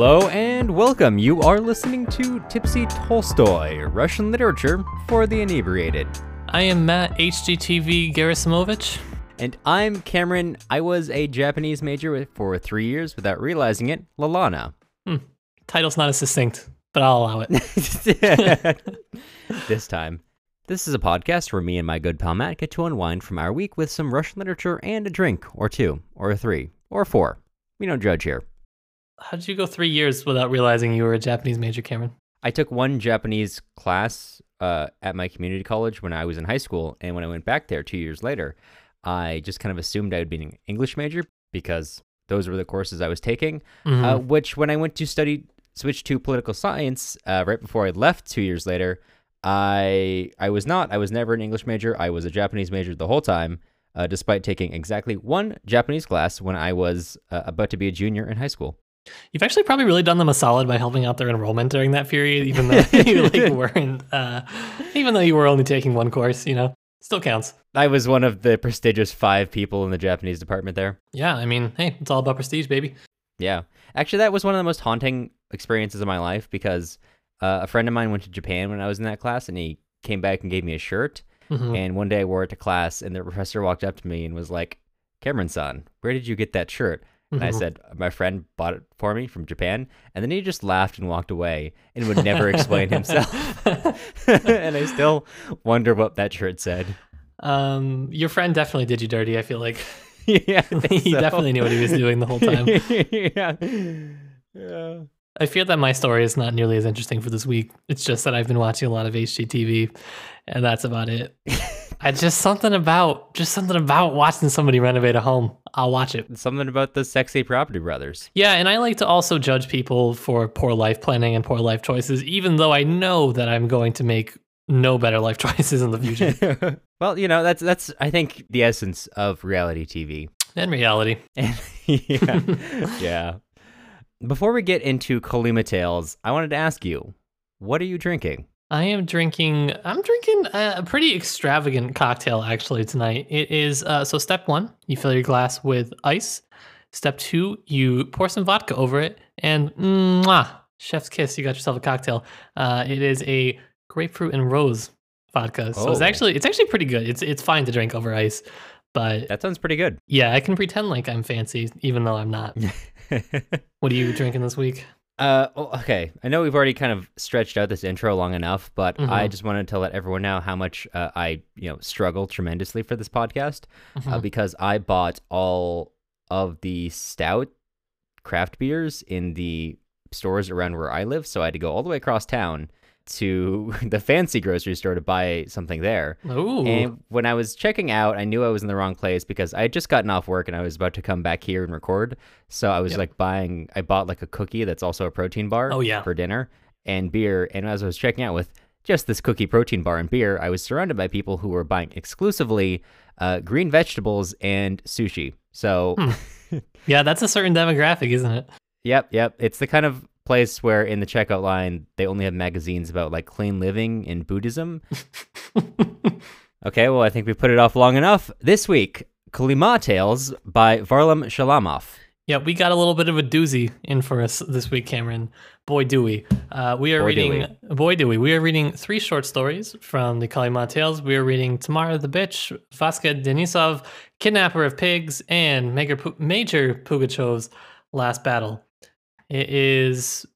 Hello and welcome. You are listening to Tipsy Tolstoy, Russian literature for the inebriated. I am Matt HGTV Gerasimovich. And I'm Cameron. I was a Japanese major for three years without realizing it, Lalana. Hmm. Title's not as succinct, but I'll allow it. this time. This is a podcast where me and my good pal Matt get to unwind from our week with some Russian literature and a drink, or two, or three, or four. We don't judge here. How did you go three years without realizing you were a Japanese major, Cameron? I took one Japanese class uh, at my community college when I was in high school, and when I went back there two years later, I just kind of assumed I would be an English major because those were the courses I was taking. Mhm. Uh, which, when I went to study, switch to political science uh, right before I left two years later, I I was not. I was never an English major. I was a Japanese major the whole time, uh, despite taking exactly one Japanese class when I was uh, about to be a junior in high school. You've actually probably really done them a solid by helping out their enrollment during that period, even though you like weren't, uh, even though you were only taking one course. You know, still counts. I was one of the prestigious five people in the Japanese department there. Yeah, I mean, hey, it's all about prestige, baby. Yeah. Actually, that was one of the most haunting experiences of my life because uh, a friend of mine went to Japan when I was in that class and he came back and gave me a shirt. Mhm. And one day I wore it to class and the professor walked up to me and was like, Cameron son, where did you get that shirt? And I Mhm. said, my friend bought it for me from Japan. And then he just laughed and walked away and would never explain himself. and I still wonder what that shirt said. um, your friend definitely did you dirty. I feel like yeah. He so. definitely knew what he was doing the whole time. yeah. Yeah. I fear that my story is not nearly as interesting for this week. It's just that I've been watching a lot of HGTV, and that's about it. I just something about just something about watching somebody renovate a home. I'll watch it. Something about the sexy property brothers. Yeah, and I like to also judge people for poor life planning and poor life choices, even though I know that I'm going to make no better life choices in the future. well, you know, that's that's I think the essence of reality TV. And reality, And yeah. yeah. Before we get into Kolyma Tales, I wanted to ask you, what are you drinking? I am drinking. I'm drinking a pretty extravagant cocktail actually tonight. It is uh, so. Step one, you fill your glass with ice. Step two, you pour some vodka over it, and mwah, chef's kiss. You got yourself a cocktail. Uh, it is a grapefruit and rose vodka. So it's Oh. actually it's actually pretty good. It's it's fine to drink over ice, but That sounds pretty good. yeah, I can pretend like I'm fancy even though I'm not. What are you drinking this week? Uh, okay. I know we've already kind of stretched out this intro long enough, but I Mhm. just wanted to let everyone know how much uh, I, you know, struggle tremendously for this podcast uh, Mhm. because I bought all of the stout craft beers in the stores around where I live, so I had to go all the way across town to the fancy grocery store to buy something there. Ooh, And when I was checking out, I knew I was in the wrong place because I had just gotten off work and I was about to come back here and record. So I was Yep. like buying, I bought like a cookie that's also a protein bar Oh, yeah. for dinner and beer. And as I was checking out with just this cookie protein bar and beer, I was surrounded by people who were buying exclusively uh, green vegetables and sushi. So, Hmm. yeah, that's a certain demographic, isn't it? yep, yep. It's the kind of place where in the checkout line, they only have magazines about like clean living and Buddhism. Okay, well, I think we put it off long enough. This week, Kolyma Tales by Varlam Shalamov. Yeah, we got a little bit of a doozy in for us this week, Cameron. Boy, do we. Uh, we are Boy, do reading, boy, do we. We are reading three short stories from the Kolyma Tales. We are reading Tamara the Bitch, Vaska Denisov, Kidnapper of Pigs, and Major, Major Pugachev's Last Battle. It is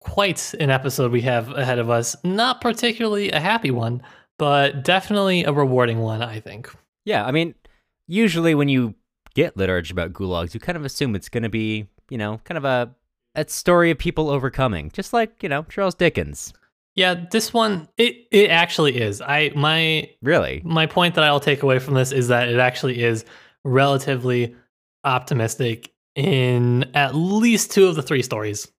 quite an episode we have ahead of us. Not particularly a happy one, but definitely a rewarding one, I think. Yeah, I mean, usually when you get literature about gulags, you kind of assume it's going to be, you know, kind of a, a story of people overcoming, just like, you know, Charles Dickens. Yeah, this one it it actually is. I my Really? my point that I'll take away from this is that it actually is relatively optimistic in at least two of the three stories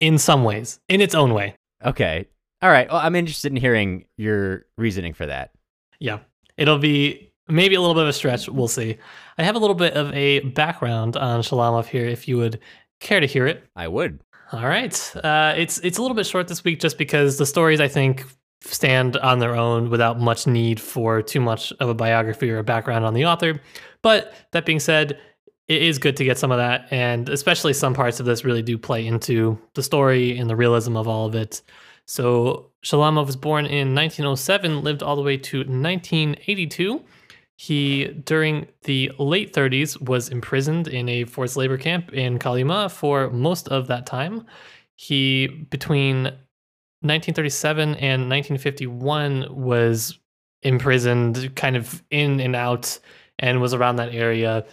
in some ways, in its own way. Okay. All right. Well, I'm interested in hearing your reasoning for that. Yeah. It'll be maybe a little bit of a stretch. We'll see. I have a little bit of a background on Shalamov here if you would care to hear it. I would. All right. Uh, it's it's a little bit short this week just because the stories I think stand on their own without much need for too much of a biography or a background on the author. But that being said, it is good to get some of that, and especially some parts of this really do play into the story and the realism of all of it. So Shalamov was born in 1907, lived all the way to 1982. He, during the late 30s, was imprisoned in a forced labor camp in Kolyma for most of that time. He, between 1937 and 1951, was imprisoned kind of in and out and was around that area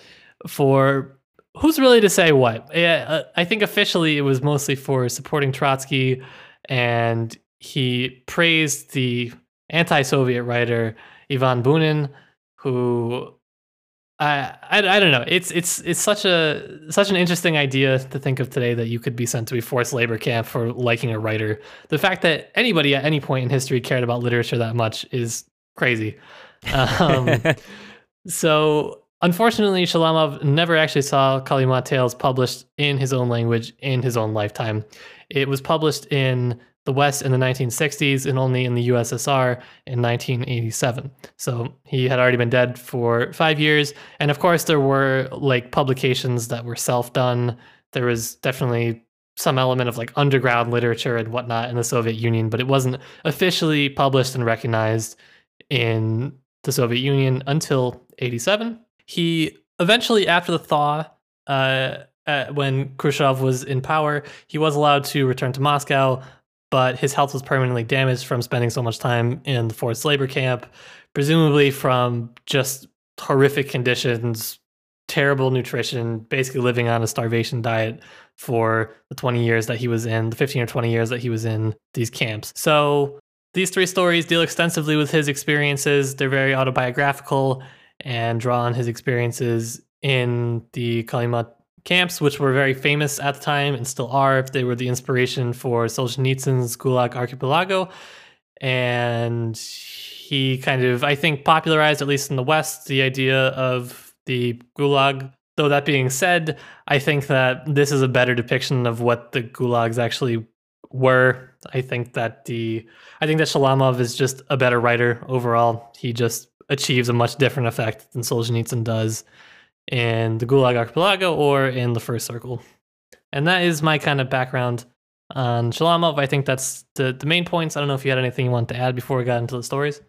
for who's really to say what? Uh, I think officially it was mostly for supporting Trotsky, and he praised the anti-Soviet writer Ivan Bunin who I, I I don't know. It's it's it's such a such an interesting idea to think of today that you could be sent to a forced labor camp for liking a writer. The fact that anybody at any point in history cared about literature that much is crazy. Um, so unfortunately, Shalamov never actually saw Kolyma Tales published in his own language in his own lifetime. It was published in the West in the 1960s and only in the USSR in 1987. So he had already been dead for five years. And of course, there were like publications that were self done. There was definitely some element of like underground literature and whatnot in the Soviet Union, but it wasn't officially published and recognized in the Soviet Union until 87. He eventually, after the thaw, uh, uh, when Khrushchev was in power, he was allowed to return to Moscow, but his health was permanently damaged from spending so much time in the forced labor camp, presumably from just horrific conditions, terrible nutrition, basically living on a starvation diet for the 20 years that he was in, the 15 or 20 years that he was in these camps. So these three stories deal extensively with his experiences. They're very autobiographical and draw on his experiences in the Kolyma camps, which were very famous at the time and still are. if They were the inspiration for Solzhenitsyn's Gulag Archipelago. And he kind of, I think, popularized, at least in the West, the idea of the Gulag. Though that being said, I think that this is a better depiction of what the gulags actually were. I think that the I think that Shalamov is just a better writer overall. He just achieves a much different effect than Solzhenitsyn does in the Gulag Archipelago or in the First Circle. And that is my kind of background on Shalamov. I think that's the, the main points. I don't know if you had anything you wanted to add before we got into the stories.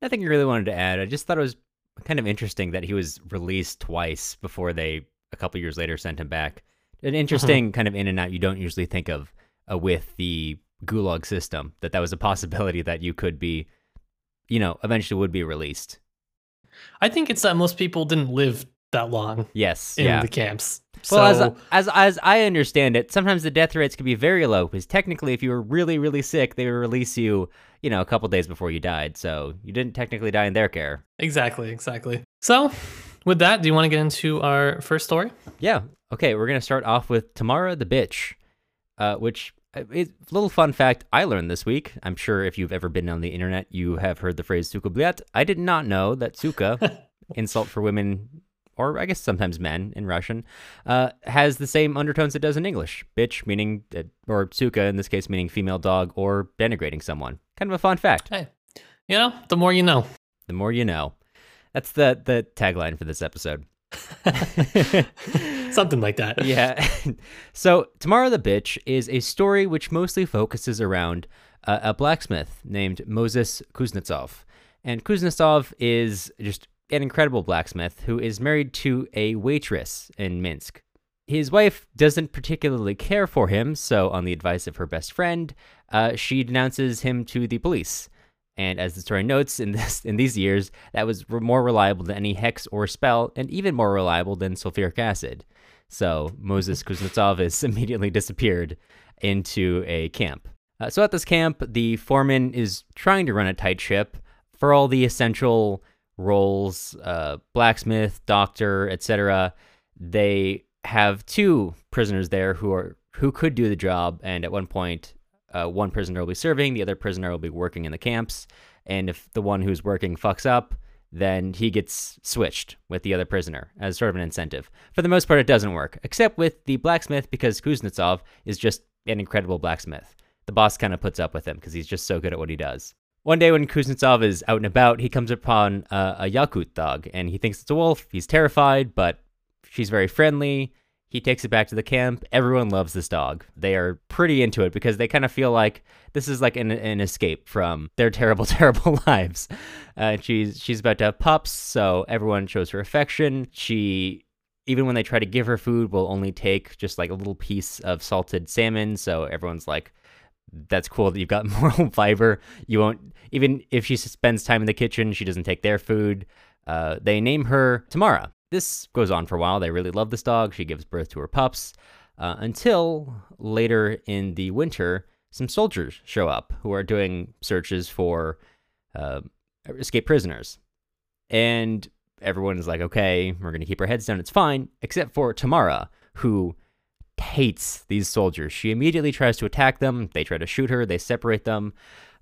Nothing you really wanted to add. I just thought it was kind of interesting that he was released twice before they, a couple years later, sent him back. An interesting mm-hmm. kind of in and out you don't usually think of uh, with the Gulag system, that that was a possibility that you could be, you know, eventually would be released. I think it's that most people didn't live that long. Yes, in yeah. the camps. Well, so, as, as as I understand it, sometimes the death rates can be very low because technically, if you were really really sick, they would release you, you know, a couple days before you died. So you didn't technically die in their care. Exactly, exactly. So, with that, do you want to get into our first story? Yeah. Okay, we're gonna start off with Tamara the bitch, uh, which uh, a little fun fact I learned this week. I'm sure if you've ever been on the internet, you have heard the phrase "suka bliat." I did not know that "suka," insult for women or I guess sometimes men in Russian, uh, has the same undertones it does in English. Bitch meaning, uh, or suka in this case meaning female dog or denigrating someone. Kind of a fun fact. Hey, you know, the more you know. The more you know. That's the the tagline for this episode. Something like that. yeah. so, Tamara the Bitch is a story which mostly focuses around uh, a blacksmith named Moses Kuznetsov. And Kuznetsov is just an incredible blacksmith who is married to a waitress in Minsk. His wife doesn't particularly care for him, so, on the advice of her best friend, uh, she denounces him to the police. And as the story notes, in this in these years, that was more reliable than any hex or spell, and even more reliable than sulfuric acid. So Moses Kuznetsov is immediately disappeared into a camp. Uh, so at this camp, the foreman is trying to run a tight ship for all the essential roles, uh, blacksmith, doctor, etc. They have two prisoners there who are who could do the job, and at one point, uh, one prisoner will be serving, the other prisoner will be working in the camps, and if the one who's working fucks up, then he gets switched with the other prisoner as sort of an incentive. For the most part, it doesn't work, except with the blacksmith because Kuznetsov is just an incredible blacksmith. The boss kind of puts up with him because he's just so good at what he does. One day when Kuznetsov is out and about, he comes upon uh, a Yakut dog and he thinks it's a wolf. He's terrified, but she's very friendly. He takes it back to the camp. Everyone loves this dog. They are pretty into it because they kind of feel like this is like an, an escape from their terrible, terrible lives. Uh, she's she's about to have pups, so everyone shows her affection. She even when they try to give her food, will only take just like a little piece of salted salmon. So everyone's like, "That's cool that you've got moral fiber." You won't even if she spends time in the kitchen, she doesn't take their food. Uh, they name her Tamara, this goes on for a while. They really love this dog. She gives birth to her pups uh, until later in the winter, some soldiers show up who are doing searches for uh, escaped prisoners. And everyone is like, okay, we're going to keep our heads down. It's fine, except for Tamara, who hates these soldiers. She immediately tries to attack them. They try to shoot her. They separate them.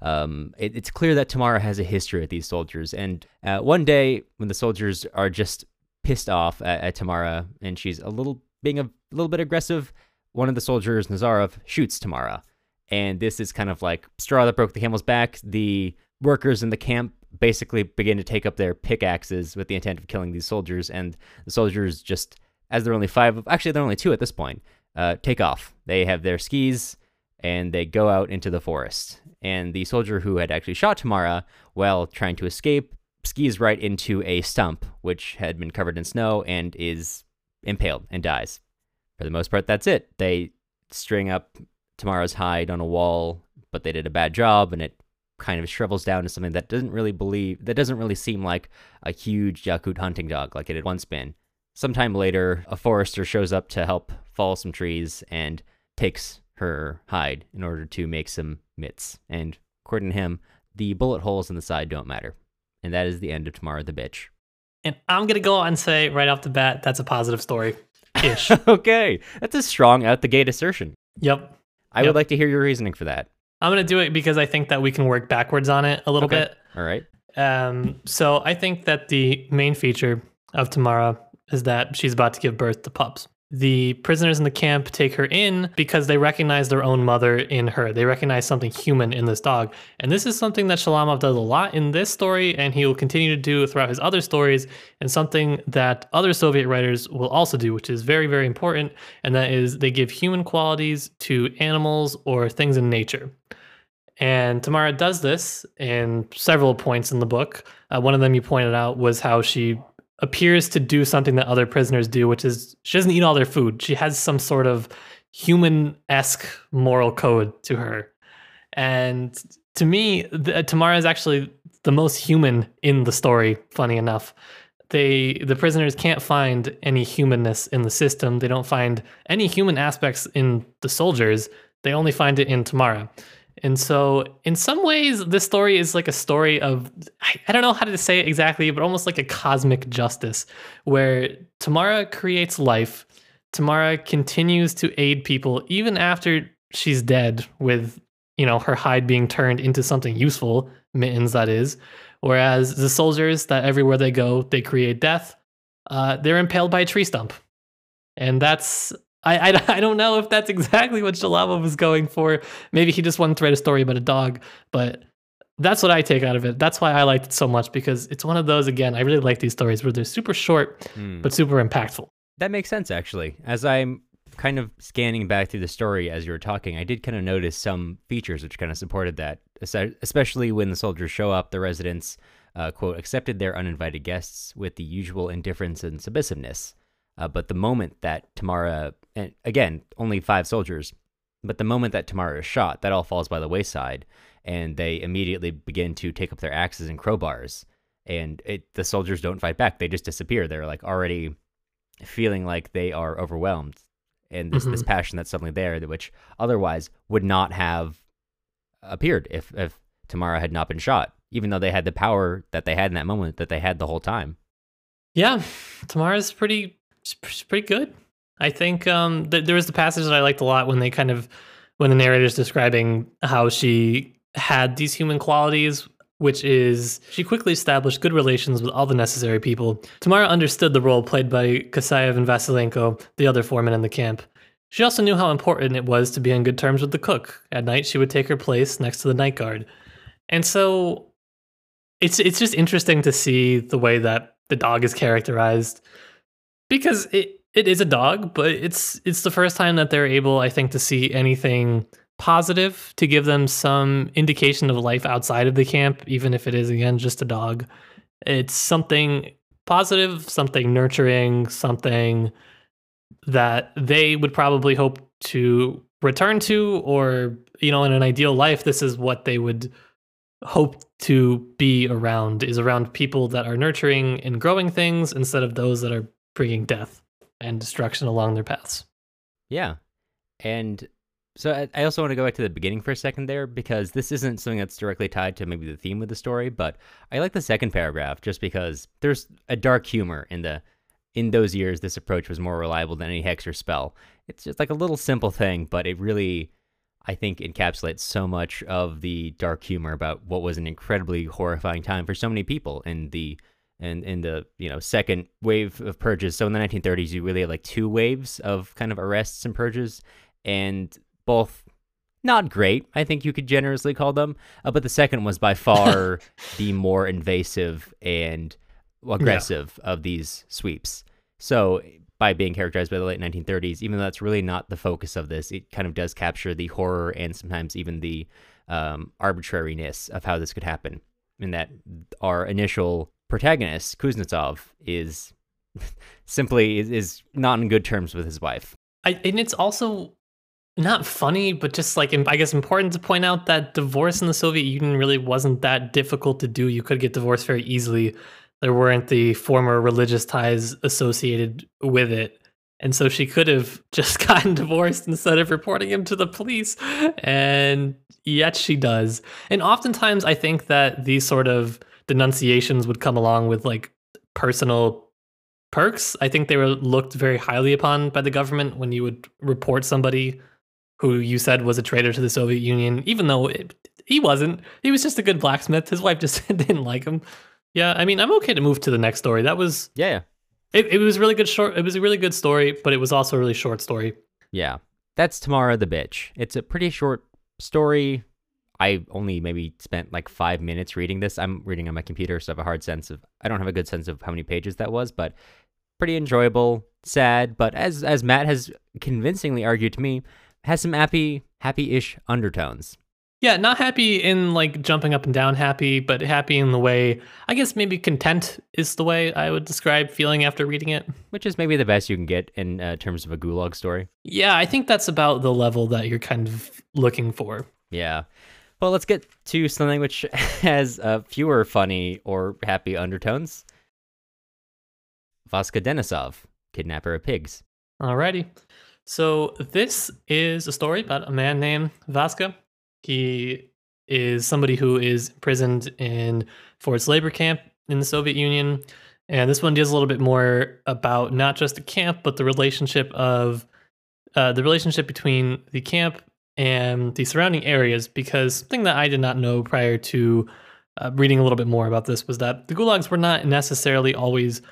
Um, it, it's clear that Tamara has a history with these soldiers. And uh, one day, when the soldiers are just pissed off at, at Tamara, and she's a little being a little bit aggressive. One of the soldiers, Nazarov, shoots Tamara, and this is kind of like straw that broke the camel's back. The workers in the camp basically begin to take up their pickaxes with the intent of killing these soldiers, and the soldiers just, as there are only five, actually there are only two at this point, uh, take off. They have their skis and they go out into the forest. And the soldier who had actually shot Tamara, while trying to escape, skis right into a stump, which had been covered in snow and is impaled and dies. For the most part, that's it. They string up Tamara's hide on a wall, but they did a bad job, and it kind of shrivels down to something that doesn't really believe that doesn't really seem like a huge Yakut hunting dog like it had once been. Sometime later, a forester shows up to help fall some trees and takes her hide in order to make some mitts. And according to him, the bullet holes in the side don't matter. And that is the end of Tamara the Bitch. And I'm gonna go and say right off the bat, that's a positive story. Ish. okay. That's a strong out the gate assertion. Yep. I Yep. would like to hear your reasoning for that. I'm gonna do it because I think that we can work backwards on it a little Okay. bit. All right. Um, so I think that the main feature of Tamara is that she's about to give birth to pups. The prisoners in the camp take her in because they recognize their own mother in her. They recognize something human in this dog. And this is something that Shalamov does a lot in this story, and he will continue to do throughout his other stories, and something that other Soviet writers will also do, which is very, very important. And that is they give human qualities to animals or things in nature. And Tamara does this in several points in the book. Uh, one of them you pointed out was how she appears to do something that other prisoners do, which is she doesn't eat all their food. She has some sort of human esque moral code to her. And to me, the, Tamara is actually the most human in the story, funny enough. They the prisoners can't find any humanness in the system. They don't find any human aspects in the soldiers. They only find it in Tamara. And so, in some ways, this story is like a story of, I, don't know how to say it exactly, but almost like a cosmic justice where Tamara creates life. Tamara continues to aid people even after she's dead, with, you know, her hide being turned into something useful, mittens that is. Whereas the soldiers that everywhere they go, they create death, uh, they're impaled by a tree stump. And that's I, I, I don't know if that's exactly what Shalava was going for. Maybe he just wanted to write a story about a dog, but that's what I take out of it. That's why I liked it so much because it's one of those again. I really like these stories where they're super short Hmm. but super impactful. That makes sense, actually. As I'm kind of scanning back through the story as you were talking, I did kind of notice some features which kind of supported that, especially when the soldiers show up, the residents, uh, quote, accepted their uninvited guests with the usual indifference and submissiveness. Uh, but the moment that Tamara, and again, only five soldiers, but the moment that Tamara is shot, that all falls by the wayside, and they immediately begin to take up their axes and crowbars. And it, the soldiers don't fight back; they just disappear. They're like already feeling like they are overwhelmed, and this this passion that's suddenly there, which otherwise would not have appeared if if Tamara had not been shot, even though they had the power that they had in that moment that they had the whole time. Yeah, Tamara's pretty she's pretty good. I think um, th- there was the passage that I liked a lot when they kind of when the narrator's describing how she had these human qualities, which is she quickly established good relations with all the necessary people. Tamara understood the role played by Kasayev and Vasilenko, the other foremen in the camp. She also knew how important it was to be on good terms with the cook. At night, she would take her place next to the night guard, and so it's it's just interesting to see the way that the dog is characterized because it it is a dog, but it's it's the first time that they're able, I think, to see anything positive to give them some indication of life outside of the camp, even if it is again just a dog. It's something positive, something nurturing, something that they would probably hope to return to, or you know, in an ideal life, this is what they would hope to be around is around people that are nurturing and growing things instead of those that are bringing death and destruction along their paths. Yeah. And so I- also want to go back to the beginning for a second there because this isn't something that's directly tied to maybe the theme of the story, but I like the second paragraph just because there's a dark humor in the in those years this approach was more reliable than any hex or spell. It's just like a little simple thing, but it really I think encapsulates so much of the dark humor about what was an incredibly horrifying time for so many people in the and in the you know second wave of purges. So in the 1930s, you really had like two waves of kind of arrests and purges, and both not great. I think you could generously call them, uh, but the second was by far the more invasive and aggressive of these sweeps. So by being characterized by the late 1930s, even though that's really not the focus of this, it kind of does capture the horror and sometimes even the um, arbitrariness of how this could happen. In that our initial protagonist, Kuznetsov, is simply is, is not in good terms with his wife. I, and it's also not funny, but just like I guess important to point out that divorce in the Soviet Union really wasn't that difficult to do. You could get divorced very easily. There weren't the former religious ties associated with it. And so she could have just gotten divorced instead of reporting him to the police. And yet she does. And oftentimes I think that these sort of denunciations would come along with like personal perks. I think they were looked very highly upon by the government when you would report somebody who you said was a traitor to the Soviet Union, even though it, he wasn't. He was just a good blacksmith. His wife just didn't like him. Yeah, I mean, I'm okay to move to the next story. That was Yeah, yeah. it, it was really good short. It was a really good story, but it was also a really short story. Yeah. That's Tamara the Bitch. It's a pretty short story. I only maybe spent like five minutes reading this. I'm reading on my computer, so I have a hard sense of I don't have a good sense of how many pages that was, but pretty enjoyable, sad, but as as Matt has convincingly argued to me, has some happy happy-ish undertones. Yeah, not happy in like jumping up and down happy, but happy in the way I guess maybe content is the way I would describe feeling after reading it. Which is maybe the best you can get in uh, terms of a gulag story. Yeah, I think that's about the level that you're kind of looking for. Yeah. Well, let's get to something which has uh, fewer funny or happy undertones. Vaska Denisov, kidnapper of pigs. Alrighty. So this is a story about a man named Vaska. He is somebody who is imprisoned in forced labor camp in the Soviet Union. And this one deals a little bit more about not just the camp, but the relationship of uh, the relationship between the camp and the surrounding areas. Because something that I did not know prior to uh, reading a little bit more about this was that the gulags were not necessarily always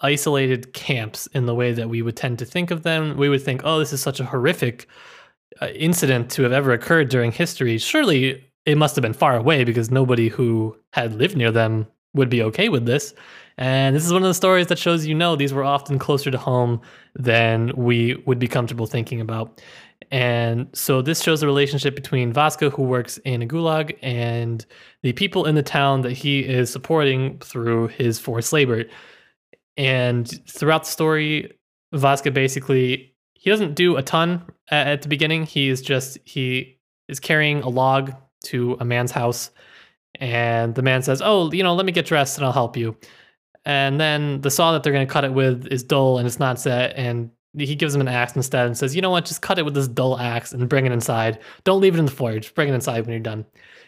isolated camps in the way that we would tend to think of them. We would think, oh, this is such a horrific uh, incident to have ever occurred during history. Surely it must have been far away because nobody who had lived near them would be okay with this. And this is one of the stories that shows you know these were often closer to home than we would be comfortable thinking about. And so this shows the relationship between Vaska, who works in a gulag, and the people in the town that he is supporting through his forced labor. And throughout the story, Vaska basically he doesn't do a ton at, at the beginning. He is just he is carrying a log to a man's house, and the man says, "Oh, you know, let me get dressed and I'll help you." And then the saw that they're going to cut it with is dull and it's not set, and he gives him an axe instead and says, "You know what? Just cut it with this dull axe and bring it inside. Don't leave it in the forge. Bring it inside when you're done."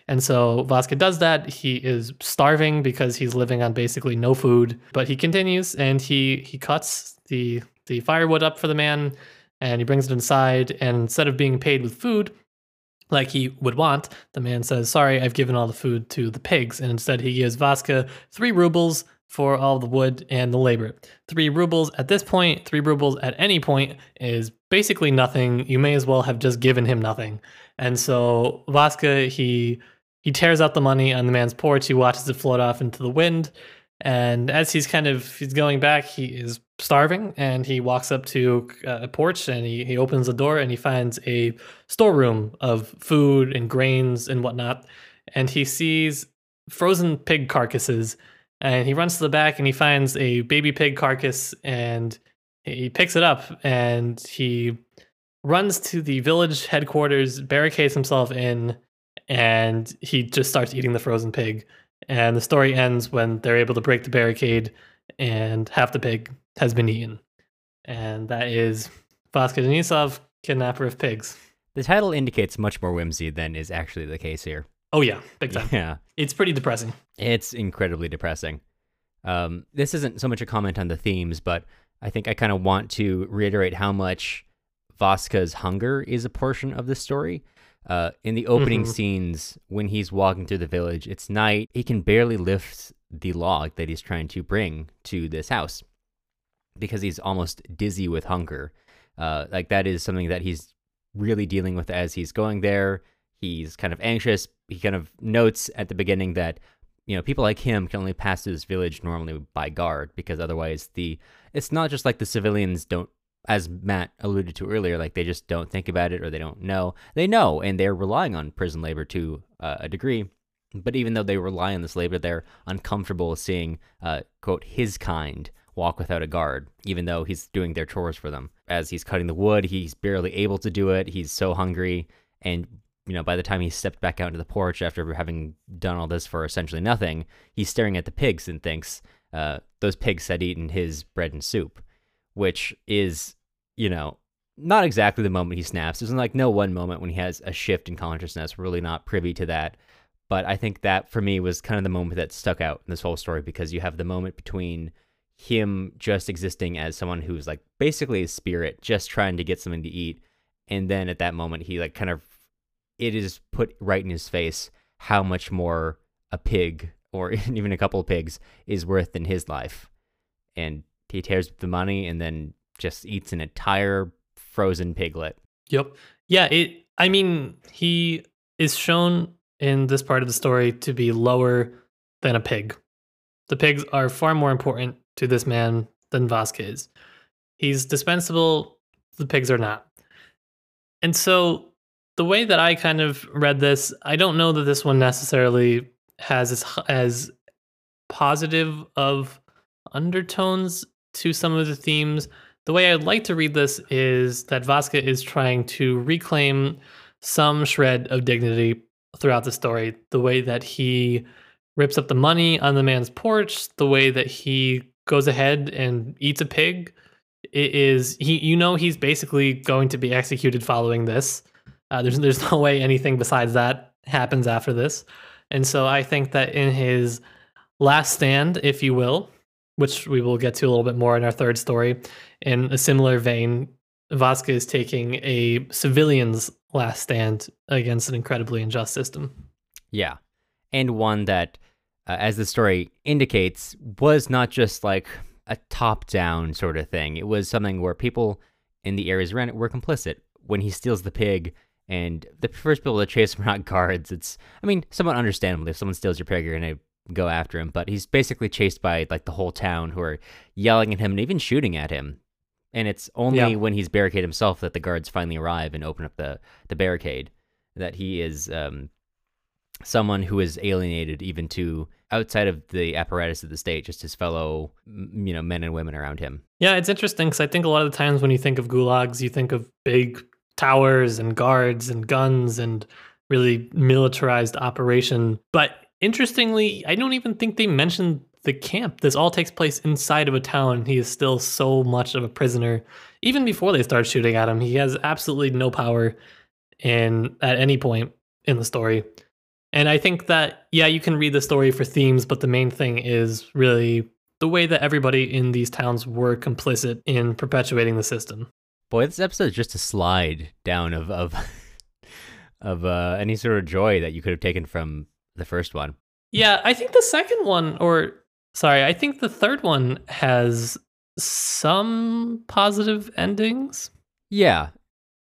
And so Vaska does that. He is starving because he's living on basically no food, but he continues and he he cuts the the firewood up for the man and he brings it inside and instead of being paid with food like he would want, the man says, "Sorry, I've given all the food to the pigs." And instead he gives Vaska 3 rubles for all the wood and the labor. 3 rubles at this point, 3 rubles at any point is basically nothing. You may as well have just given him nothing. And so Vaska he he tears out the money on the man's porch. He watches it float off into the wind. And as he's kind of he's going back, he is starving, and he walks up to uh, a porch and he, he opens the door and he finds a storeroom of food and grains and whatnot. And he sees frozen pig carcasses, and he runs to the back and he finds a baby pig carcass and he picks it up and he runs to the village headquarters, barricades himself in, and he just starts eating the frozen pig. And the story ends when they're able to break the barricade and half the pig has been eaten. And that is Vaska Denisov, Kidnapper of Pigs. The title indicates much more whimsy than is actually the case here. Oh, yeah, big time. Yeah, It's pretty depressing. it's incredibly depressing. Um, this isn't so much a comment on the themes, but I think I kind of want to reiterate how much Vaska's hunger is a portion of the story. Uh, in the opening Mhm. scenes, when he's walking through the village, it's night. He can barely lift the log that he's trying to bring to this house because he's almost dizzy with hunger. Uh, like that is something that he's really dealing with as he's going there. He's kind of anxious. He kind of notes at the beginning that you know people like him can only pass through this village normally by guard because otherwise the it's not just like the civilians don't as Matt alluded to earlier like they just don't think about it or they don't know. They know and they're relying on prison labor to uh, a degree. But even though they rely on this labor they're uncomfortable seeing uh, quote his kind walk without a guard even though he's doing their chores for them. As he's cutting the wood he's barely able to do it. He's so hungry. And you know by the time he stepped back out into the porch after having done all this for essentially nothing he's staring at the pigs and thinks uh, those pigs had eaten his bread and soup which is you know not exactly the moment he snaps. There's like no one moment when he has a shift in consciousness really not privy to that. But i think that for me was kind of the moment that stuck out in this whole story because you have the moment between him just existing as someone who's like basically a spirit just trying to get something to eat and then at that moment he like kind of it is put right in his face how much more a pig or even a couple of pigs is worth in his life and he tears up the money and then just eats an entire frozen piglet Yep. Yeah, it I mean, he is shown in this part of the story to be lower than a pig. The pigs are far more important to this man than Vasquez. He's dispensable, the pigs are not. And so the way that I kind of read this, I don't know that this one necessarily has as as positive of undertones to some of the themes the way I'd like to read this is that Vaska is trying to reclaim some shred of dignity throughout the story. The way that he rips up the money on the man's porch, the way that he goes ahead and eats a pig. It is he you know he's basically going to be executed following this. Uh, there's there's no way anything besides that happens after this. And so I think that in his last stand, if you will, which we will get to a little bit more in our third story, in a similar vein, Vaska is taking a civilian's last stand against an incredibly unjust system. Yeah. And one that, uh, as the story indicates, was not just like a top down sort of thing. It was something where people in the areas around it were complicit. When he steals the pig and the first people to chase him are not guards, it's, I mean, somewhat understandable. If someone steals your pig, you're going to go after him. But he's basically chased by like the whole town who are yelling at him and even shooting at him. And it's only Yeah. when he's barricaded himself that the guards finally arrive and open up the, the barricade that he is um, someone who is alienated even to outside of the apparatus of the state, just his fellow, you know, men and women around him. Yeah, it's interesting because I think a lot of the times when you think of gulags, you think of big towers and guards and guns and really militarized operation. But interestingly, I don't even think they mentioned the camp. This all takes place inside of a town. He is still so much of a prisoner. Even before they start shooting at him, he has absolutely no power in at any point in the story. And I think that yeah, you can read the story for themes, but the main thing is really the way that everybody in these towns were complicit in perpetuating the system. Boy, this episode is just a slide down of of of uh, any sort of joy that you could have taken from the first one. Yeah, I think the second one, or sorry, I think the third one has some positive endings, Yeah,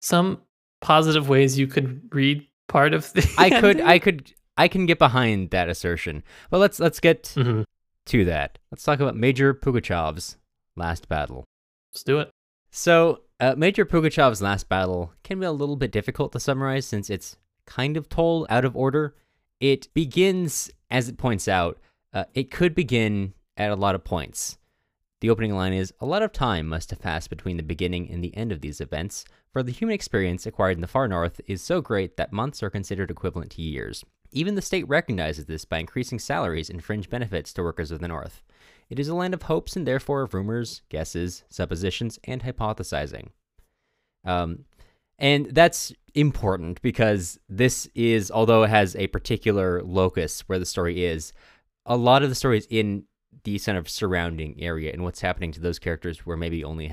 some positive ways you could read part of the. I could. I could, I can get behind that assertion. But let's let's get Mhm. to that. Let's talk about Major Pugachev's last battle. Let's do it. So, uh, Major Pugachev's last battle can be a little bit difficult to summarize since it's kind of told out of order. It begins, as it points out, uh, it could begin at a lot of points. The opening line is A lot of time must have passed between the beginning and the end of these events, for the human experience acquired in the far north is so great that months are considered equivalent to years. Even the state recognizes this by increasing salaries and fringe benefits to workers of the north. It is a land of hopes and therefore of rumors, guesses, suppositions, and hypothesizing. Um, and that's important because this is, although it has a particular locus where the story is, a lot of the story is in the kind of surrounding area and what's happening to those characters were maybe only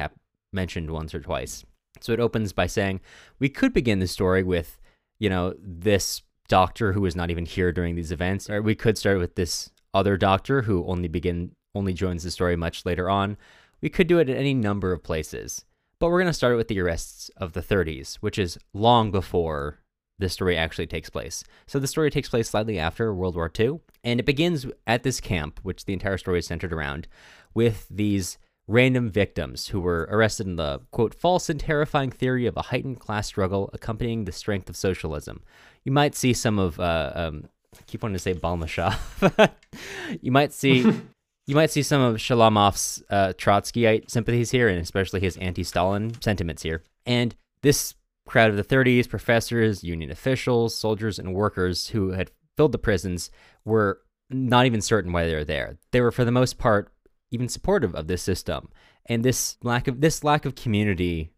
mentioned once or twice. So it opens by saying, we could begin the story with, you know, this doctor who is not even here during these events, or we could start with this other doctor who only begin only joins the story much later on. We could do it at any number of places. But we're going to start with the arrests of the 30s, which is long before the story actually takes place. So the story takes place slightly after World War II, and it begins at this camp, which the entire story is centered around, with these random victims who were arrested in the quote false and terrifying theory of a heightened class struggle accompanying the strength of socialism. You might see some of uh, um, I keep wanting to say Balmashov. you might see you might see some of Shalamov's uh, Trotskyite sympathies here, and especially his anti-Stalin sentiments here. And this crowd of the 30s, professors, union officials, soldiers, and workers who had filled the prisons were not even certain why they were there. They were, for the most part, even supportive of this system. And this lack of this lack of community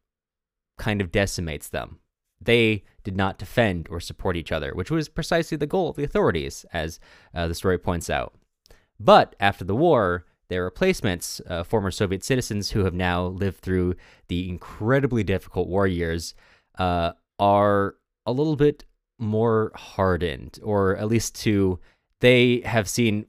kind of decimates them. They did not defend or support each other, which was precisely the goal of the authorities, as uh, the story points out. But after the war, their replacements, uh, former Soviet citizens who have now lived through the incredibly difficult war years, uh, are a little bit more hardened, or at least to they have seen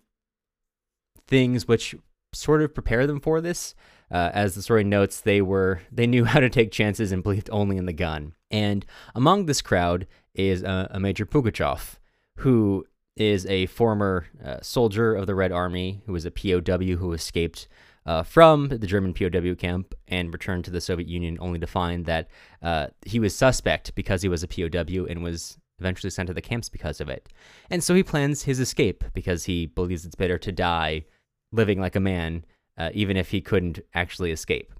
things which sort of prepare them for this. Uh, as the story notes, they were they knew how to take chances and believed only in the gun. And among this crowd is a, a Major Pugachev, who is a former uh, soldier of the Red Army who was a POW who escaped uh, from the German POW camp and returned to the Soviet Union, only to find that uh, he was suspect because he was a POW and was eventually sent to the camps because of it. And so he plans his escape because he believes it's better to die living like a man, uh, even if he couldn't actually escape.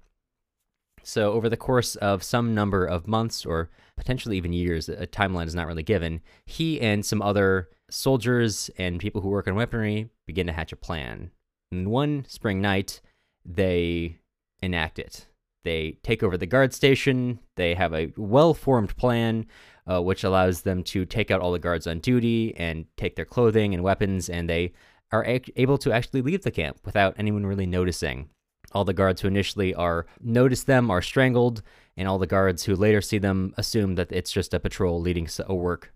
So, over the course of some number of months or potentially even years, a timeline is not really given, he and some other soldiers and people who work on weaponry begin to hatch a plan. And one spring night, they enact it. They take over the guard station, they have a well formed plan. Uh, which allows them to take out all the guards on duty and take their clothing and weapons, and they are able to actually leave the camp without anyone really noticing. All the guards who initially are notice them are strangled, and all the guards who later see them assume that it's just a patrol leading a work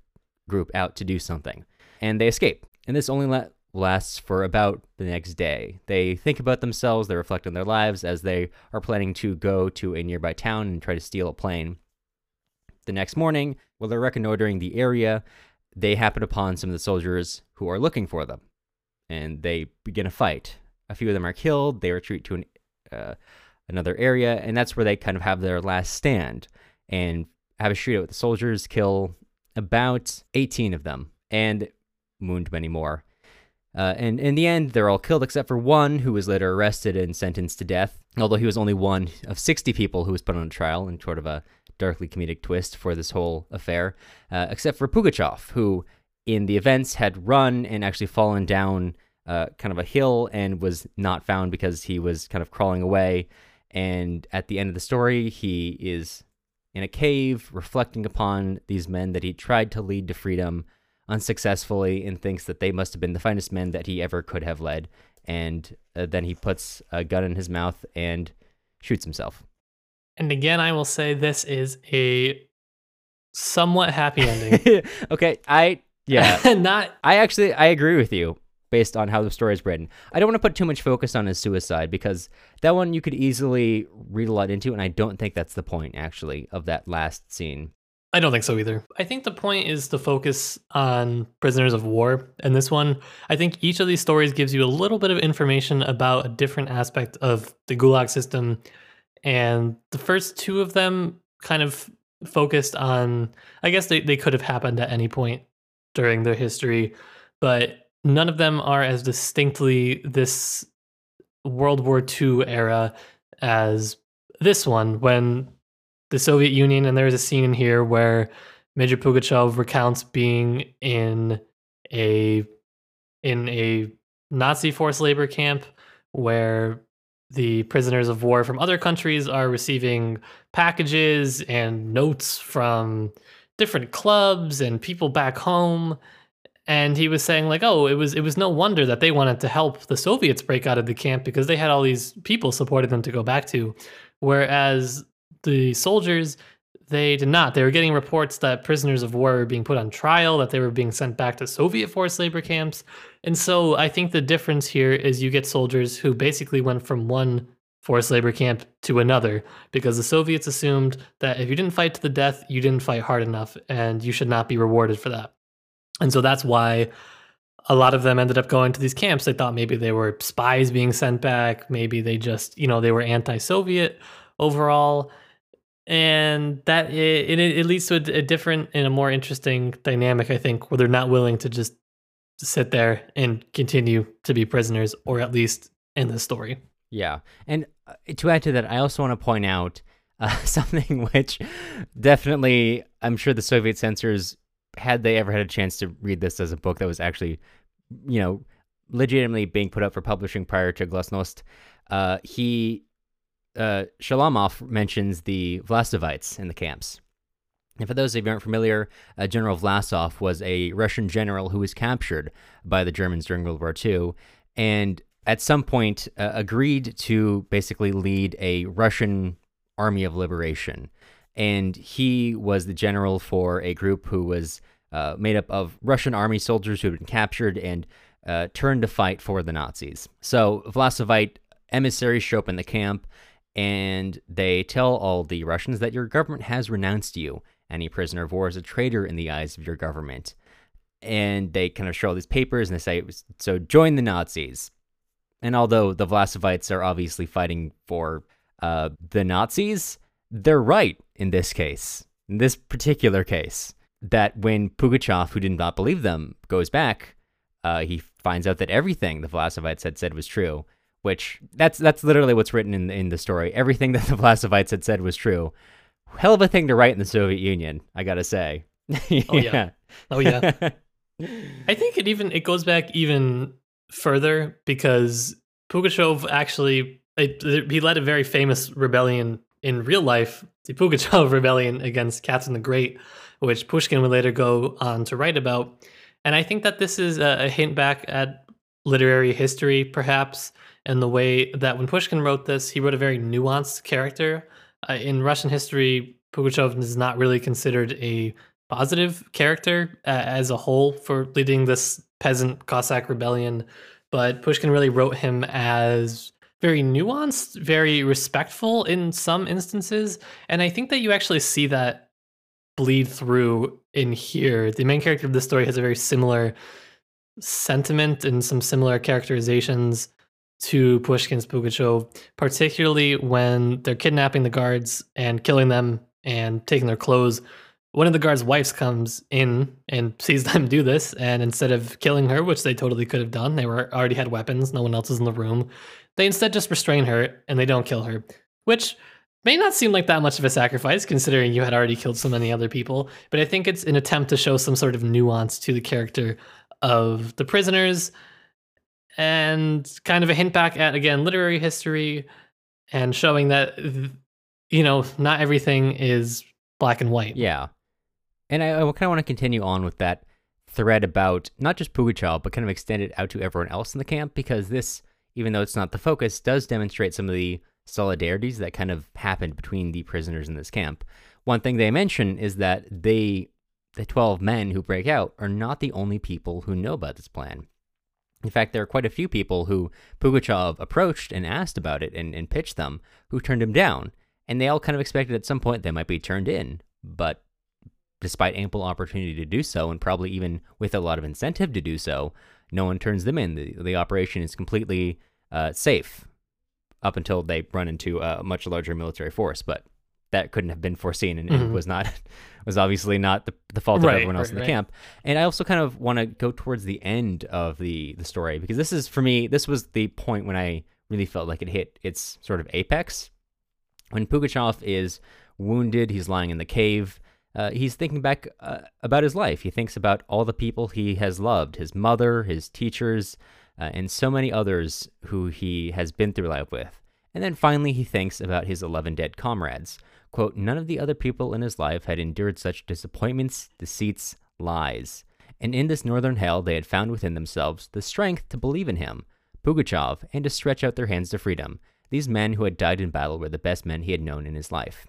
group out to do something, and they escape. And this only la- lasts for about the next day. They think about themselves, they reflect on their lives as they are planning to go to a nearby town and try to steal a plane. The next morning, while they're reconnoitering the area, they happen upon some of the soldiers who are looking for them and they begin a fight. A few of them are killed. They retreat to an, uh, another area, and that's where they kind of have their last stand and have a shootout with the soldiers, kill about 18 of them, and wound many more. Uh, and in the end, they're all killed except for one who was later arrested and sentenced to death, although he was only one of 60 people who was put on trial in sort of a darkly comedic twist for this whole affair, uh, except for Pugachev, who in the events had run and actually fallen down uh, kind of a hill and was not found because he was kind of crawling away. And at the end of the story, he is in a cave reflecting upon these men that he tried to lead to freedom unsuccessfully and thinks that they must have been the finest men that he ever could have led. And uh, then he puts a gun in his mouth and shoots himself. And again, I will say this is a somewhat happy ending. okay, I yeah. Not I actually I agree with you based on how the story is written. I don't want to put too much focus on his suicide because that one you could easily read a lot into and I don't think that's the point actually of that last scene. I don't think so either. I think the point is to focus on prisoners of war. And this one, I think each of these stories gives you a little bit of information about a different aspect of the Gulag system. And the first two of them kind of focused on, I guess they, they could have happened at any point during their history, but none of them are as distinctly this World War II era as this one when the Soviet Union, and there's a scene in here where Major Pugachev recounts being in a in a Nazi forced labor camp where the prisoners of war from other countries are receiving packages and notes from different clubs and people back home and he was saying like oh it was it was no wonder that they wanted to help the soviets break out of the camp because they had all these people supporting them to go back to. Whereas the soldiers they did not. They were getting reports that prisoners of war were being put on trial that they were being sent back to soviet forced labor camps. And so i think the difference here is you get soldiers who basically went from one forced labor camp to another because the soviets assumed that if you didn't fight to the death you didn't fight hard enough and you should not be rewarded for that and so that's why a lot of them ended up going to these camps. They thought maybe they were spies being sent back. Maybe they just, you know, they were anti Soviet overall. And that it, it, it leads to a, a, different and a more interesting dynamic, I think, where they're not willing to just sit there and continue to be prisoners, or at least in the story. Yeah. And uh, to add to that, I also want to point out uh, something which definitely I'm sure the Soviet censors had they ever had a chance to read this as a book that was actually, you know, legitimately being put up for publishing prior to Glasnost, uh, he, uh, Shalamov mentions the Vlasovites in the camps. And for those of you who aren't familiar, uh, General Vlasov was a Russian general who was captured by the Germans during World War II, and at some point uh, agreed to basically lead a Russian army of liberation and he was the general for a group who was uh, made up of Russian army soldiers who had been captured and uh, turned to fight for the Nazis. So Vlasovite emissaries show up in the camp, and they tell all the Russians that your government has renounced you. Any prisoner of war is a traitor in the eyes of your government. And they kind of show all these papers and they say, so join the Nazis. And although the Vlasovites are obviously fighting for uh, the Nazis, they're right in this case, in this particular case, that when Pugachev, who did not believe them, goes back, uh, he finds out that everything the Vlasovites had said was true. Which that's that's literally what's written in in the story. Everything that the Vlasovites had said was true. Hell of a thing to write in the Soviet Union, I gotta say. yeah. Oh yeah. Oh yeah. I think it even it goes back even further because Pugachev actually it, he led a very famous rebellion in real life, the Pugachev rebellion against Catherine the Great, which Pushkin would later go on to write about. And I think that this is a, hint back at literary history, perhaps, and the way that when Pushkin wrote this, he wrote a very nuanced character. Uh, in Russian history, Pugachev is not really considered a positive character uh, as a whole for leading this peasant Cossack rebellion, but Pushkin really wrote him as very nuanced, very respectful in some instances. And I think that you actually see that bleed through in here. The main character of the story has a very similar sentiment and some similar characterizations to Pushkin's Pugachev, particularly when they're kidnapping the guards and killing them and taking their clothes. One of the guards' wives comes in and sees them do this, and instead of killing her, which they totally could have done, they were already had weapons, no one else was in the room. They instead just restrain her and they don't kill her, which may not seem like that much of a sacrifice considering you had already killed so many other people, but I think it's an attempt to show some sort of nuance to the character of the prisoners and kind of a hint back at again literary history and showing that you know not everything is black and white. Yeah. And I, I kind of want to continue on with that thread about not just Pugachev, but kind of extend it out to everyone else in the camp because this even though it's not the focus, does demonstrate some of the solidarities that kind of happened between the prisoners in this camp. One thing they mention is that they, the 12 men who break out, are not the only people who know about this plan. In fact, there are quite a few people who Pugachev approached and asked about it and, and pitched them who turned him down. And they all kind of expected at some point they might be turned in. But despite ample opportunity to do so, and probably even with a lot of incentive to do so, no one turns them in. The, the operation is completely uh, safe up until they run into a much larger military force. But that couldn't have been foreseen and, mm-hmm. was not was obviously not the, the fault of right, everyone else right, in the right. camp. And I also kind of want to go towards the end of the the story because this is for me this was the point when I really felt like it hit its sort of apex. When Pugachev is wounded, he's lying in the cave. Uh, he's thinking back uh, about his life. He thinks about all the people he has loved his mother, his teachers, uh, and so many others who he has been through life with. And then finally, he thinks about his 11 dead comrades. Quote, none of the other people in his life had endured such disappointments, deceits, lies. And in this northern hell, they had found within themselves the strength to believe in him, Pugachev, and to stretch out their hands to freedom. These men who had died in battle were the best men he had known in his life.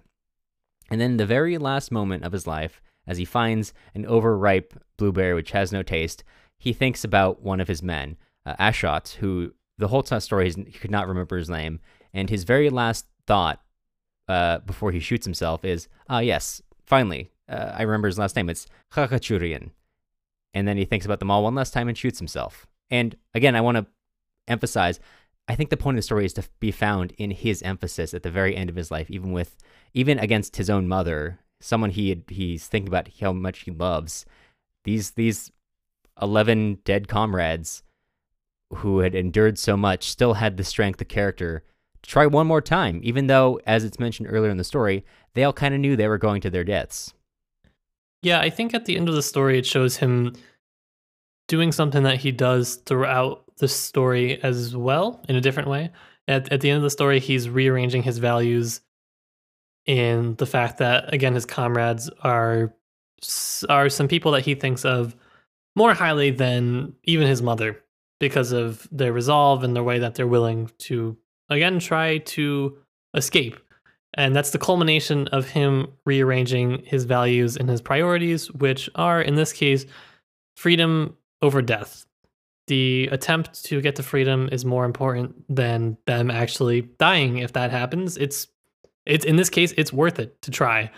And then the very last moment of his life, as he finds an overripe blueberry which has no taste, he thinks about one of his men, uh, Ashot, who the whole story he could not remember his name, and his very last thought uh, before he shoots himself is, ah, yes, finally, uh, I remember his last name. It's Khachaturian. And then he thinks about them all one last time and shoots himself. And again, I want to emphasize, I think the point of the story is to be found in his emphasis at the very end of his life, even with, even against his own mother, someone he he's thinking about how much he loves. These these eleven dead comrades who had endured so much still had the strength of character to try one more time, even though, as it's mentioned earlier in the story, they all kind of knew they were going to their deaths. Yeah, I think at the end of the story, it shows him doing something that he does throughout the story as well in a different way. At, at the end of the story, he's rearranging his values in the fact that, again, his comrades are are some people that he thinks of more highly than even his mother because of their resolve and the way that they're willing to again try to escape. And that's the culmination of him rearranging his values and his priorities, which are, in this case, freedom over death. The attempt to get to freedom is more important than them actually dying. If that happens, it's it's in this case, it's worth it to try.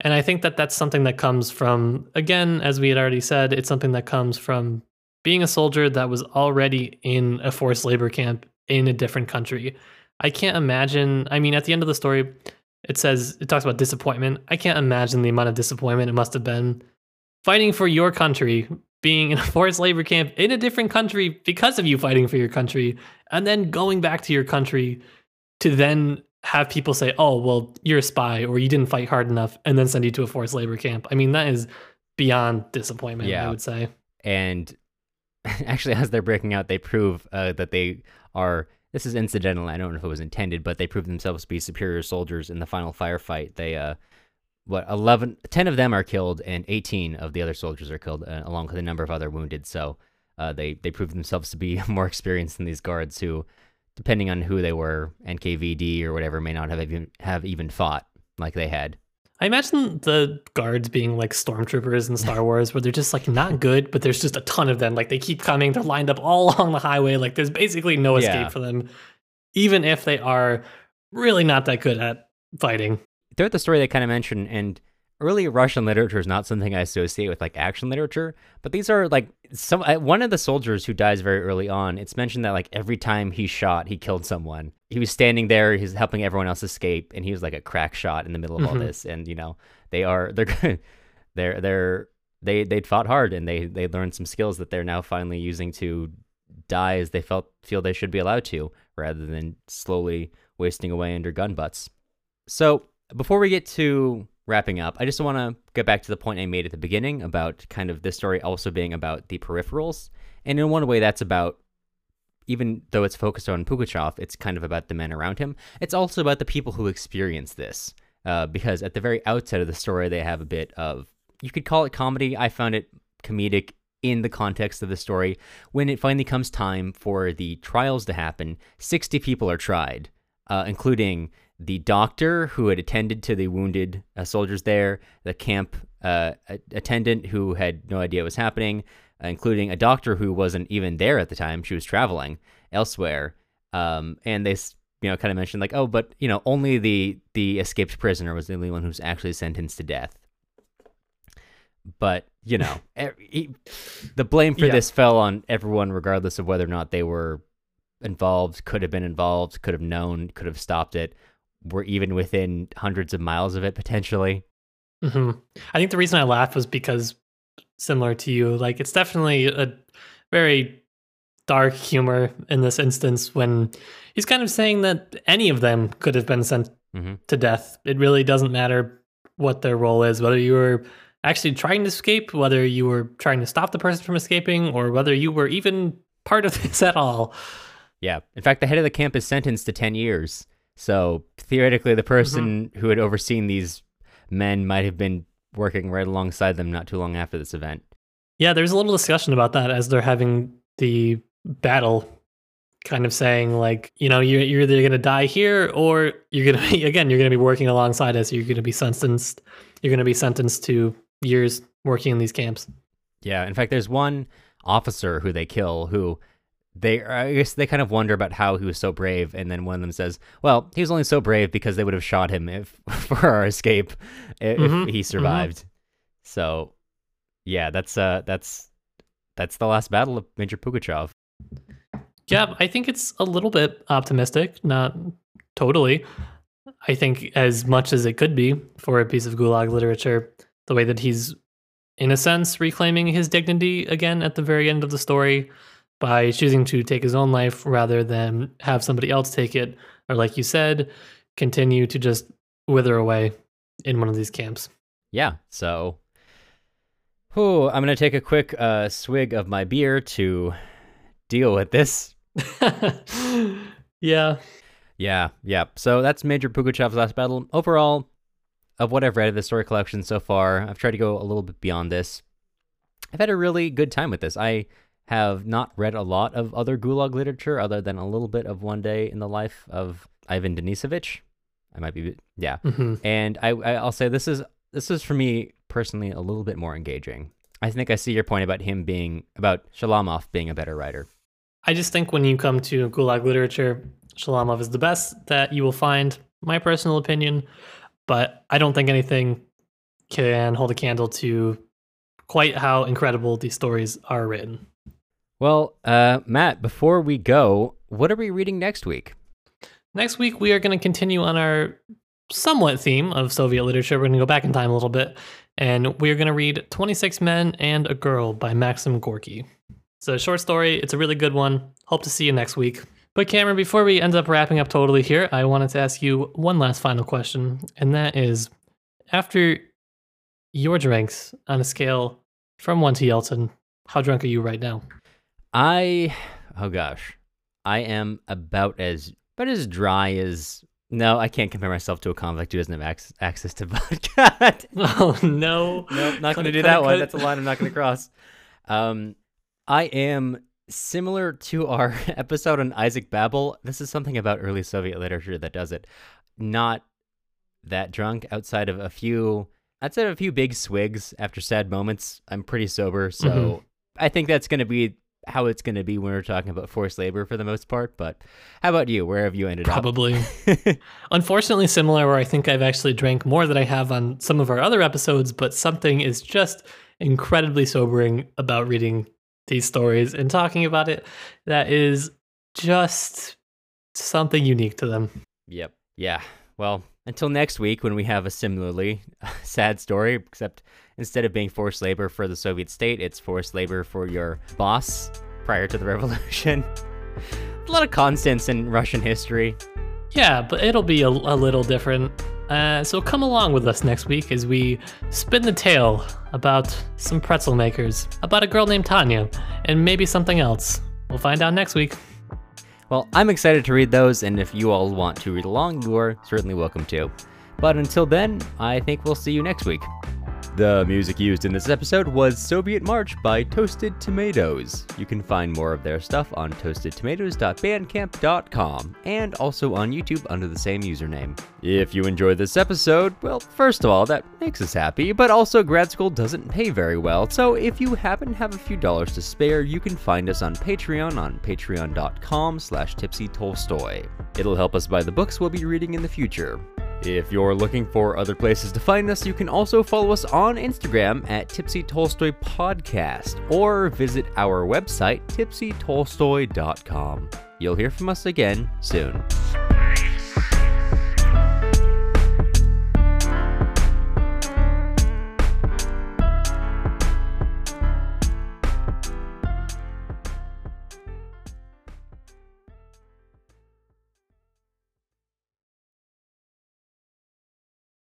And I think that that's something that comes from, again, as we had already said, it's something that comes from being a soldier that was already in a forced labor camp in a different country. I can't imagine. I mean, at the end of the story, it says it talks about disappointment. I can't imagine the amount of disappointment it must have been fighting for your country, being in a forced labor camp in a different country because of you fighting for your country, and then going back to your country to then have people say, "Oh, well, you're a spy or you didn't fight hard enough," and then send you to a forced labor camp. I mean, that is beyond disappointment. Yeah. I would say. And actually, as they're breaking out, they prove uh, that they are. This is incidental. I don't know if it was intended, but they prove themselves to be superior soldiers in the final firefight. They, uh, what, 11, 10 of them are killed, and 18 of the other soldiers are killed, uh, along with a number of other wounded. So uh, they, they prove themselves to be more experienced than these guards who, depending on who they were, NKVD or whatever, may not have even, have even fought like they had. I imagine the guards being like stormtroopers in Star Wars, where they're just like not good, but there's just a ton of them. Like they keep coming, they're lined up all along the highway. Like there's basically no escape Yeah. for them, even if they are really not that good at fighting. throughout the story they kind of mention and early russian literature is not something i associate with like action literature but these are like some uh, one of the soldiers who dies very early on it's mentioned that like every time he shot he killed someone he was standing there he's helping everyone else escape and he was like a crack shot in the middle of all Mhm. this and you know they are they're they're they're they they'd fought hard and they they learned some skills that they're now finally using to die as they felt feel they should be allowed to rather than slowly wasting away under gun butts so before we get to wrapping up, I just want to get back to the point I made at the beginning about kind of this story also being about the peripherals. And in one way, that's about, even though it's focused on Pugachev, it's kind of about the men around him. It's also about the people who experience this. Uh, because at the very outset of the story, they have a bit of, you could call it comedy. I found it comedic in the context of the story. When it finally comes time for the trials to happen, 60 people are tried, uh, including the doctor who had attended to the wounded uh, soldiers there, the camp uh, attendant who had no idea what was happening, uh, including a doctor who wasn't even there at the time. She was traveling elsewhere. Um, and they, you know, kind of mentioned like, oh, but you know, only the the escaped prisoner was the only one who's actually sentenced to death. but you know, he- the blame for Yeah. this fell on everyone, regardless of whether or not they were involved, could have been involved, could have known, could have stopped it, were even within hundreds of miles of it potentially. hmm I think the reason I laughed was because, similar to you, like it's definitely a very dark humor in this instance when he's kind of saying that any of them could have been sent hmm to death. It really doesn't matter what their role is, whether you were actually trying to escape, whether you were trying to stop the person from escaping, or whether you were even part of this at all. Yeah. In fact, the head of the camp is sentenced to 10 years. So theoretically, the person mm-hmm. who had overseen these men might have been working right alongside them not too long after this event. Yeah, there's a little discussion about that as they're having the battle, kind of saying like, you know, you're you're either gonna die here or you're gonna be again, you're gonna be working alongside us. You're gonna be sentenced. You're gonna be sentenced to years working in these camps. Yeah. In fact, there's one officer who they kill who they, I guess they kind of wonder about how he was so brave. And then one of them says, well, he was only so brave because they would have shot him if for our escape if Mhm, he survived. So yeah, that's, uh, that's, that's the last battle of Major Pugachev. Yeah, I think it's a little bit optimistic, not totally. I think as much as it could be for a piece of Gulag literature, the way that he's, in a sense, reclaiming his dignity again at the very end of the story by choosing to take his own life rather than have somebody else take it, or like you said, continue to just wither away in one of these camps. yeah so whew, i'm gonna take a quick uh, swig of my beer to deal with this yeah. yeah yeah so that's major pugachev's last battle overall of what i've read of the story collection so far i've tried to go a little bit beyond this i've had a really good time with this i have not read a lot of other gulag literature other than a little bit of one day in the life of ivan denisovich i might be yeah hmm and I I'll say this is this is for me personally a little bit more engaging. I think I see your point about him being about Shalamov being a better writer. I just think when you come to Gulag literature, Shalamov is the best that you will find, my personal opinion. But I don't think anything can hold a candle to quite how incredible these stories are written. Well, uh, Matt, before we go, what are we reading next week? Next week, we are going to continue on our somewhat theme of Soviet literature. We're going to go back in time a little bit, and we're going to read 26 Men and a Girl by Maxim Gorky. It's a short story, it's a really good one. Hope to see you next week. But, Cameron, before we end up wrapping up totally here, I wanted to ask you one last final question, and that is after your drinks on a scale from 1 to Yeltsin, how drunk are you right now? I oh gosh, I am about as about as dry as no, I can't compare myself to a convict who doesn't have ac- access to vodka. Oh, no. nope, not going to do that one. it. That's a line I'm not going to cross. Um, I am similar to our episode on Isaac Babel. This is something about early Soviet literature that does it. Not that drunk outside of a few outside of a few big swigs after sad moments. I'm pretty sober, so Mhm. I think that's going to be how it's going to be when we're talking about forced labor for the most part. But how about you? Where have you ended Probably. up? Probably. Unfortunately, similar, where I think I've actually drank more than I have on some of our other episodes, but something is just incredibly sobering about reading these stories and talking about it that is just something unique to them. Yep. Yeah. Well, until next week when we have a similarly sad story, except instead of being forced labor for the Soviet state, it's forced labor for your boss prior to the revolution. a lot of constants in Russian history. Yeah, but it'll be a, a little different. Uh, so come along with us next week as we spin the tale about some pretzel makers, about a girl named Tanya, and maybe something else. We'll find out next week. Well, I'm excited to read those, and if you all want to read along, you are certainly welcome to. But until then, I think we'll see you next week. The music used in this episode was Soviet March by Toasted Tomatoes. You can find more of their stuff on toastedtomatoes.bandcamp.com and also on YouTube under the same username. If you enjoyed this episode, well, first of all, that makes us happy, but also grad school doesn't pay very well, so if you happen to have a few dollars to spare, you can find us on Patreon on patreon.com slash tipsytolstoy. It'll help us buy the books we'll be reading in the future. If you're looking for other places to find us, you can also follow us on Instagram at Tipsy Tolstoy Podcast or visit our website, tipsytolstoy.com. You'll hear from us again soon.